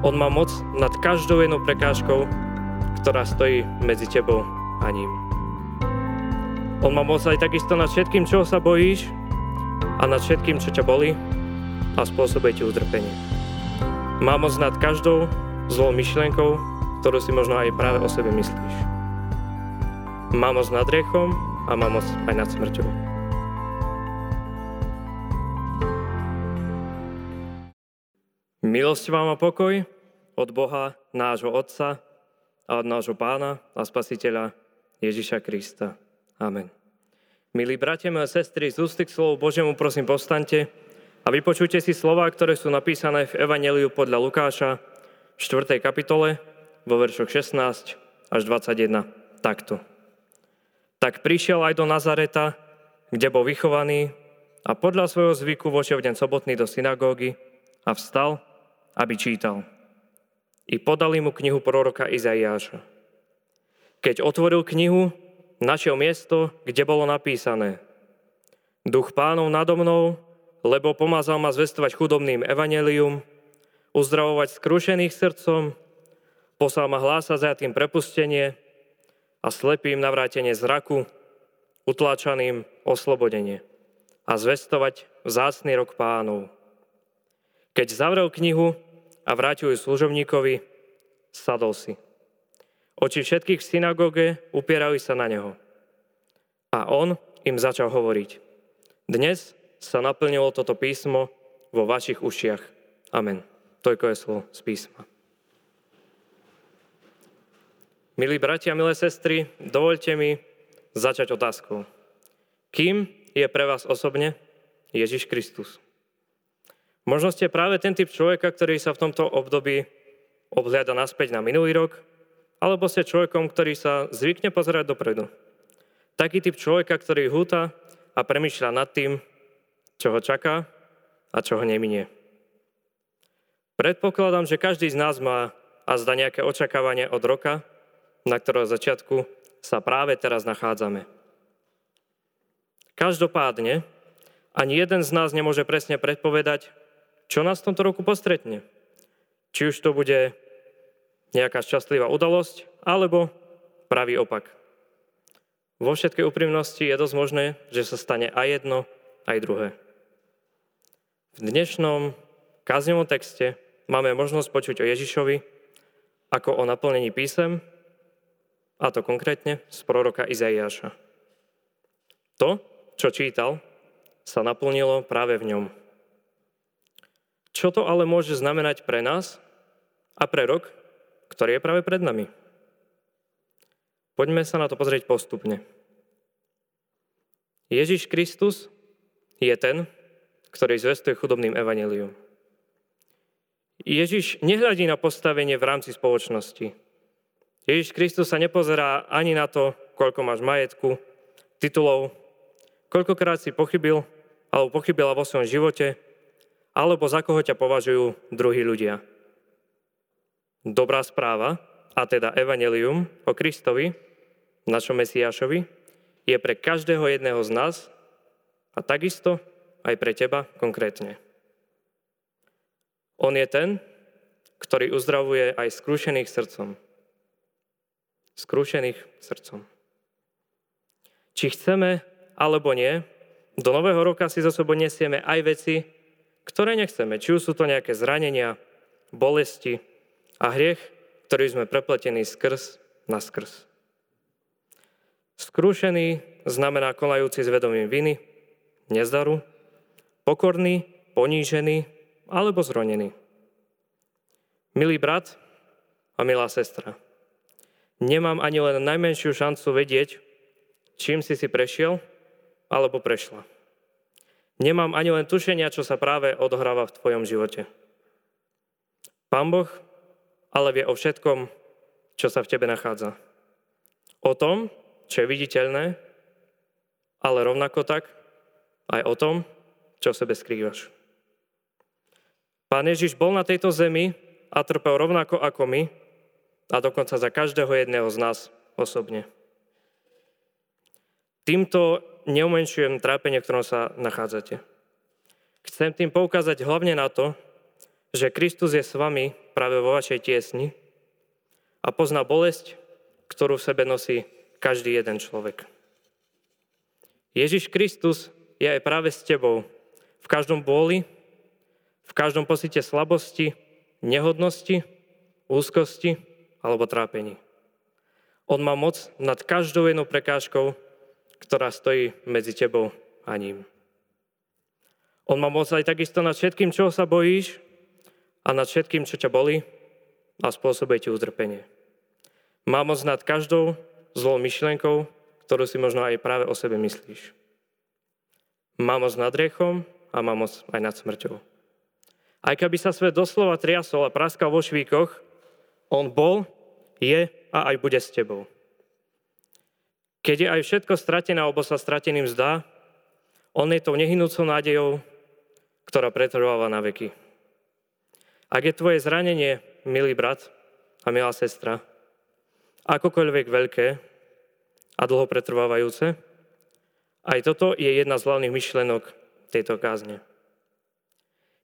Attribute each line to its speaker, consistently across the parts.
Speaker 1: On má moc nad každou jednou prekážkou, ktorá stojí medzi tebou a ním. On má moc aj takisto nad všetkým, čoho sa bojíš a nad všetkým, čo ťa bolí a spôsobuje ti utrpenie. Má moc nad každou zlou myšlienkou, ktorú si možno aj práve o sebe myslíš. Má moc nad riechom a má moc aj nad smrťou. Milosť vám a pokoj od Boha, nášho Otca a od nášho Pána a Spasiteľa Ježiša Krista. Amen. Milí bratia, milé sestry, z ústy k slovu Božiemu prosím povstante a vypočujte si slova, ktoré sú napísané v Evangeliu podľa Lukáša v 4. kapitole vo veršoch 16 až 21. Takto. Tak prišiel aj do Nazareta, kde bol vychovaný a podľa svojho zvyku vošiel v deň sobotný do synagógy a vstal, aby čítal. I podali mu knihu proroka Izaiáša. Keď otvoril knihu, našiel miesto, kde bolo napísané Duch pánov nado mnou, lebo pomazal ma zvestovať chudobným evanelium, uzdravovať skrušených srdcom, poslal ma za tým prepustenie a slepým navrátenie zraku, utláčaným oslobodenie a zvestovať vzácný rok pánov. Keď zavrel knihu a vrátil ju služobníkovi, sadol si. Oči všetkých v synagóge upierali sa na neho. A on im začal hovoriť. Dnes sa naplnilo toto písmo vo vašich ušiach. Amen. Toľko je slovo z písma. Milí bratia, milé sestry, dovolte mi začať otázkou. Kým je pre vás osobne Ježiš Kristus? Možno ste práve ten typ človeka, ktorý sa v tomto období obhliada naspäť na minulý rok alebo ste človekom, ktorý sa zvykne pozerať dopredu. Taký typ človeka, ktorý húta a premyšľa nad tým, čo ho čaká a čo ho neminie. Predpokladám, že každý z nás má a zda nejaké očakávanie od roka, na ktorého začiatku sa práve teraz nachádzame. Každopádne, ani jeden z nás nemôže presne predpovedať, čo nás v tomto roku postretne. Či už to bude nejaká šťastlivá udalosť, alebo pravý opak. Vo všetkej úprimnosti je dosť možné, že sa stane aj jedno, aj druhé. V dnešnom káznevom texte máme možnosť počuť o Ježišovi ako o naplnení písem, a to konkrétne z proroka Izaiáša. To, čo čítal, sa naplnilo práve v ňom. Čo to ale môže znamenať pre nás a pre rok, ktorý je práve pred nami. Poďme sa na to pozrieť postupne. Ježiš Kristus je ten, ktorý zvestuje chudobným evanelium. Ježiš nehľadí na postavenie v rámci spoločnosti. Ježiš Kristus sa nepozerá ani na to, koľko máš majetku, titulov, koľkokrát si pochybil alebo pochybila vo svojom živote, alebo za koho ťa považujú druhí ľudia. Dobrá správa, a teda evanelium o Kristovi, našom Mesiášovi, je pre každého jedného z nás a takisto aj pre teba konkrétne. On je ten, ktorý uzdravuje aj skrúšených srdcom. Skrúšených srdcom. Či chceme alebo nie, do nového roka si za sebou nesieme aj veci, ktoré nechceme. Či už sú to nejaké zranenia, bolesti, a hriech, ktorý sme prepletení skrz na skrz. Skrúšený znamená konajúci s vedomím viny, nezdaru, pokorný, ponížený alebo zronený. Milý brat a milá sestra, nemám ani len najmenšiu šancu vedieť, čím si si prešiel alebo prešla. Nemám ani len tušenia, čo sa práve odohráva v tvojom živote. Pán Boh ale vie o všetkom, čo sa v tebe nachádza. O tom, čo je viditeľné, ale rovnako tak aj o tom, čo sebe skrývaš. Pán Ježiš bol na tejto zemi a trpel rovnako ako my a dokonca za každého jedného z nás osobne. Týmto neumenšujem trápenie, v ktorom sa nachádzate. Chcem tým poukázať hlavne na to, že Kristus je s vami práve vo vašej tiesni a pozná bolesť, ktorú v sebe nosí každý jeden človek. Ježiš Kristus je aj práve s tebou v každom bóli, v každom pocite slabosti, nehodnosti, úzkosti alebo trápení. On má moc nad každou jednou prekážkou, ktorá stojí medzi tebou a ním. On má moc aj takisto nad všetkým, čo sa bojíš a nad všetkým, čo ťa bolí a spôsobuje ti utrpenie. Má moc nad každou zlou myšlienkou, ktorú si možno aj práve o sebe myslíš. Má moc nad riechom a má moc aj nad smrťou. Aj keby sa svet doslova triasol a praskal vo švíkoch, on bol, je a aj bude s tebou. Keď je aj všetko stratené alebo sa strateným zdá, on je tou nehynúcou nádejou, ktorá pretrváva na veky. Ak je tvoje zranenie, milý brat a milá sestra, akokoľvek veľké a dlho pretrvávajúce, aj toto je jedna z hlavných myšlenok tejto kázne.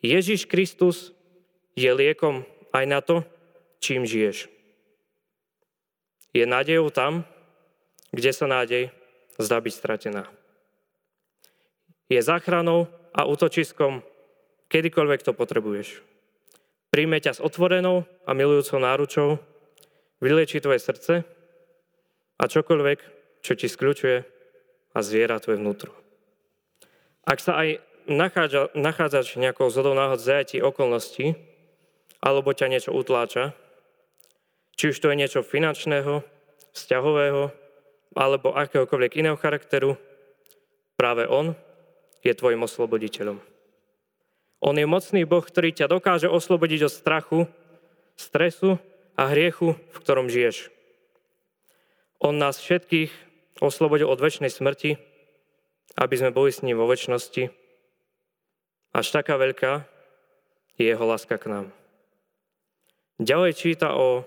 Speaker 1: Ježiš Kristus je liekom aj na to, čím žiješ. Je nádejou tam, kde sa nádej zdá byť stratená. Je záchranou a útočiskom kedykoľvek to potrebuješ. Príjme ťa s otvorenou a milujúcou náručou, vylieči tvoje srdce a čokoľvek, čo ti skľúčuje a zviera tvoje vnútro. Ak sa aj nachádza, nachádzaš nejakou zhodou náhod zajatí okolností, alebo ťa niečo utláča, či už to je niečo finančného, vzťahového, alebo akéhokoľvek iného charakteru, práve on je tvojim osloboditeľom. On je mocný Boh, ktorý ťa dokáže oslobodiť od strachu, stresu a hriechu, v ktorom žiješ. On nás všetkých oslobodil od väčšnej smrti, aby sme boli s ním vo väčšnosti. Až taká veľká je jeho láska k nám. Ďalej číta o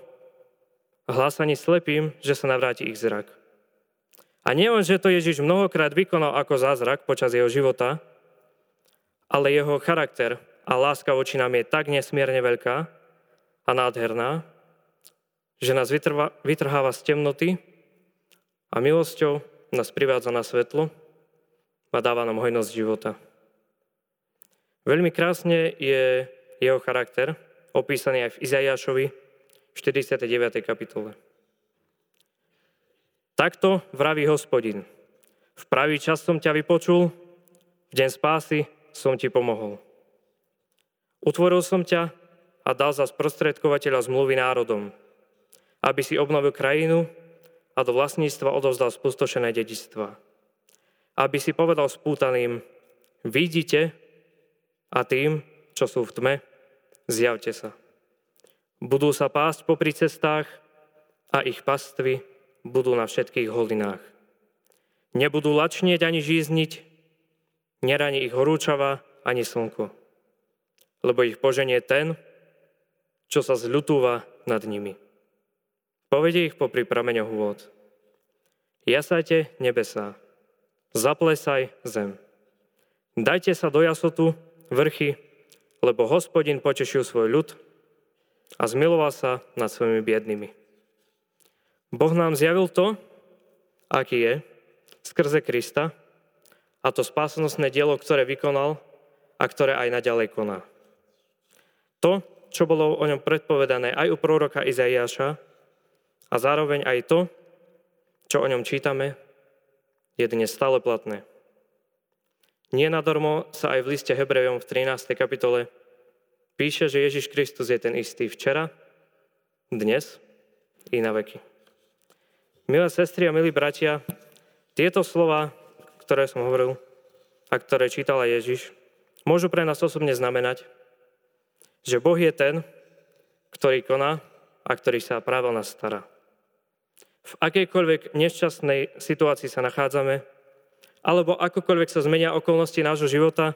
Speaker 1: hlásaní slepým, že sa navráti ich zrak. A nielen, že to Ježiš mnohokrát vykonal ako zázrak počas jeho života, ale jeho charakter a láska voči nám je tak nesmierne veľká a nádherná, že nás vytrva, vytrháva z temnoty a milosťou nás privádza na svetlo a dáva nám hojnosť života. Veľmi krásne je jeho charakter, opísaný aj v Izaiášovi 49. kapitole. Takto vraví hospodin. V pravý čas som ťa vypočul, v deň spásy som ti pomohol. Utvoril som ťa a dal za sprostredkovateľa zmluvy národom, aby si obnovil krajinu a do vlastníctva odovzdal spustošené dedičstva. Aby si povedal spútaným, vidíte a tým, čo sú v tme, zjavte sa. Budú sa pásť popri cestách a ich pastvy budú na všetkých holinách. Nebudú lačnieť ani žízniť, Nerani ich horúčava ani slnko, lebo ich poženie ten, čo sa zľutúva nad nimi. Povedie ich popri prameňoch vôd. Jasajte nebesá, zaplesaj zem. Dajte sa do jasotu, vrchy, lebo hospodin potešil svoj ľud a zmiloval sa nad svojimi biednými. Boh nám zjavil to, aký je, skrze Krista, a to spásonosné dielo, ktoré vykonal a ktoré aj naďalej koná. To, čo bolo o ňom predpovedané aj u proroka Izaiáša a zároveň aj to, čo o ňom čítame, je dnes stále platné. Nie sa aj v liste Hebrejom v 13. kapitole píše, že Ježiš Kristus je ten istý včera, dnes i na veky. Milé sestry a milí bratia, tieto slova ktoré som hovoril a ktoré čítala Ježiš, môžu pre nás osobne znamenať, že Boh je ten, ktorý koná a ktorý sa práve o nás stará. V akejkoľvek nešťastnej situácii sa nachádzame, alebo akokoľvek sa zmenia okolnosti nášho života,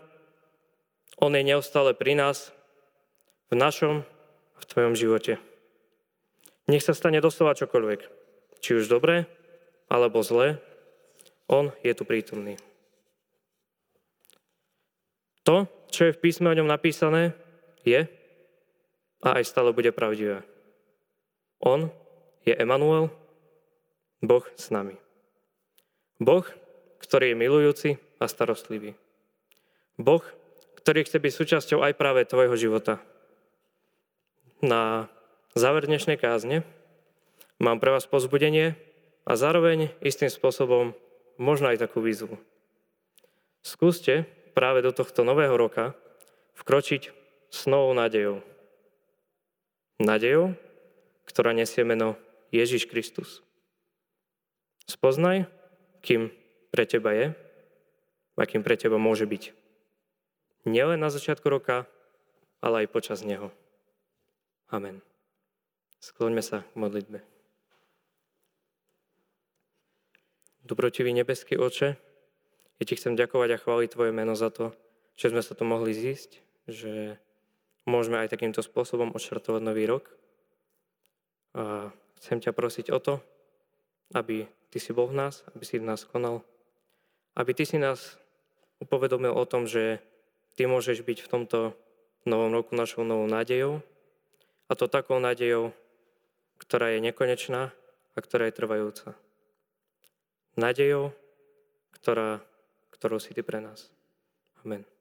Speaker 1: On je neustále pri nás, v našom v tvojom živote. Nech sa stane doslova čokoľvek, či už dobré alebo zlé, on je tu prítomný. To, čo je v písme o ňom napísané, je, a aj stále bude pravdivé. On je Emanuel, Boh s nami. Boh, ktorý je milujúci a starostlivý. Boh, ktorý chce byť súčasťou aj práve tvojho života. Na záver dnešnej kázne mám pre vás pozbudenie a zároveň istým spôsobom možno aj takú výzvu. Skúste práve do tohto nového roka vkročiť s novou nádejou. Nádejou, ktorá nesie meno Ježiš Kristus. Spoznaj, kým pre teba je a kým pre teba môže byť. Nielen na začiatku roka, ale aj počas neho. Amen. Skloňme sa k modlitbe. Dobrotivý nebeský oče, ja ti chcem ďakovať a chváliť Tvoje meno za to, že sme sa tu mohli zísť, že môžeme aj takýmto spôsobom odštartovať nový rok. A chcem ťa prosiť o to, aby Ty si bol v nás, aby si v nás konal, aby Ty si nás upovedomil o tom, že Ty môžeš byť v tomto novom roku našou novou nádejou a to takou nádejou, ktorá je nekonečná a ktorá je trvajúca nádejou, ktorá, ktorou si Ty pre nás. Amen.